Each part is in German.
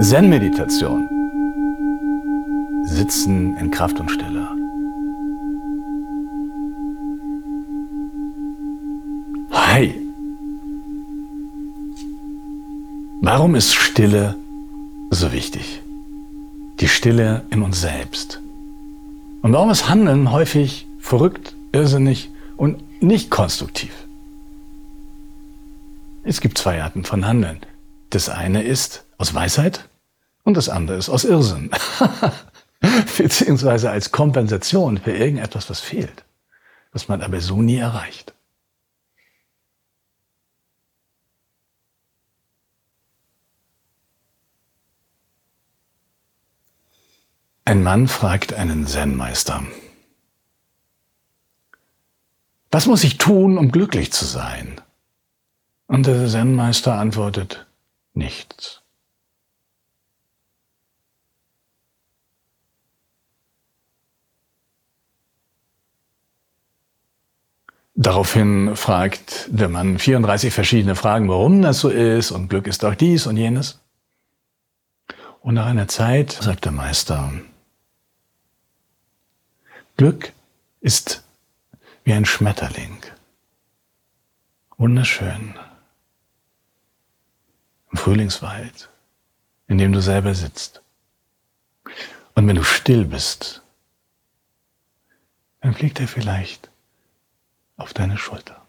Zen-Meditation. Sitzen in Kraft und Stille. Hi. Warum ist Stille so wichtig? Die Stille in uns selbst. Und warum ist Handeln häufig verrückt, irrsinnig und nicht konstruktiv? Es gibt zwei Arten von Handeln. Das eine ist aus Weisheit und das andere ist aus Irrsinn. Beziehungsweise als Kompensation für irgendetwas, was fehlt, was man aber so nie erreicht. Ein Mann fragt einen Zen-Meister, was muss ich tun, um glücklich zu sein? Und der Zen-Meister antwortet, nichts. Daraufhin fragt der Mann 34 verschiedene Fragen, warum das so ist und Glück ist doch dies und jenes. Und nach einer Zeit sagt der Meister, Glück ist wie ein Schmetterling. Wunderschön. Im Frühlingswald, in dem du selber sitzt. Und wenn du still bist, dann fliegt er vielleicht auf deine Schulter.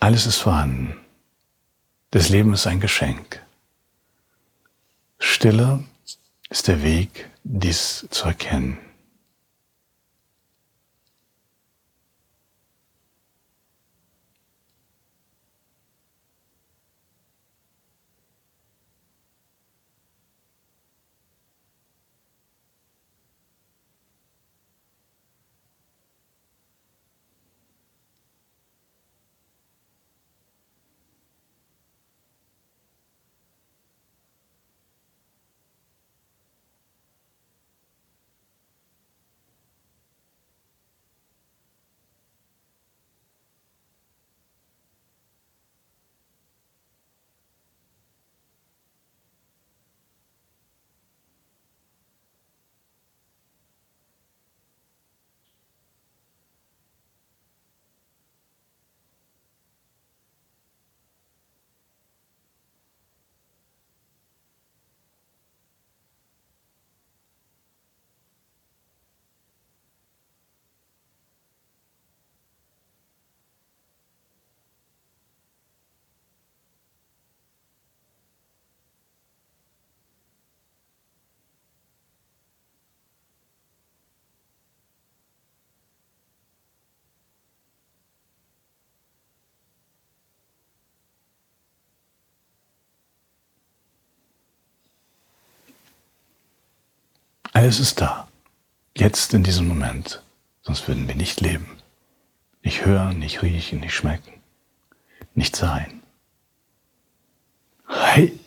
Alles ist vorhanden. Das Leben ist ein Geschenk. Stille ist der Weg, dies zu erkennen. Alles ist da. Jetzt in diesem Moment. Sonst würden wir nicht leben. Nicht hören, nicht riechen, nicht schmecken. Nicht sein. Hey.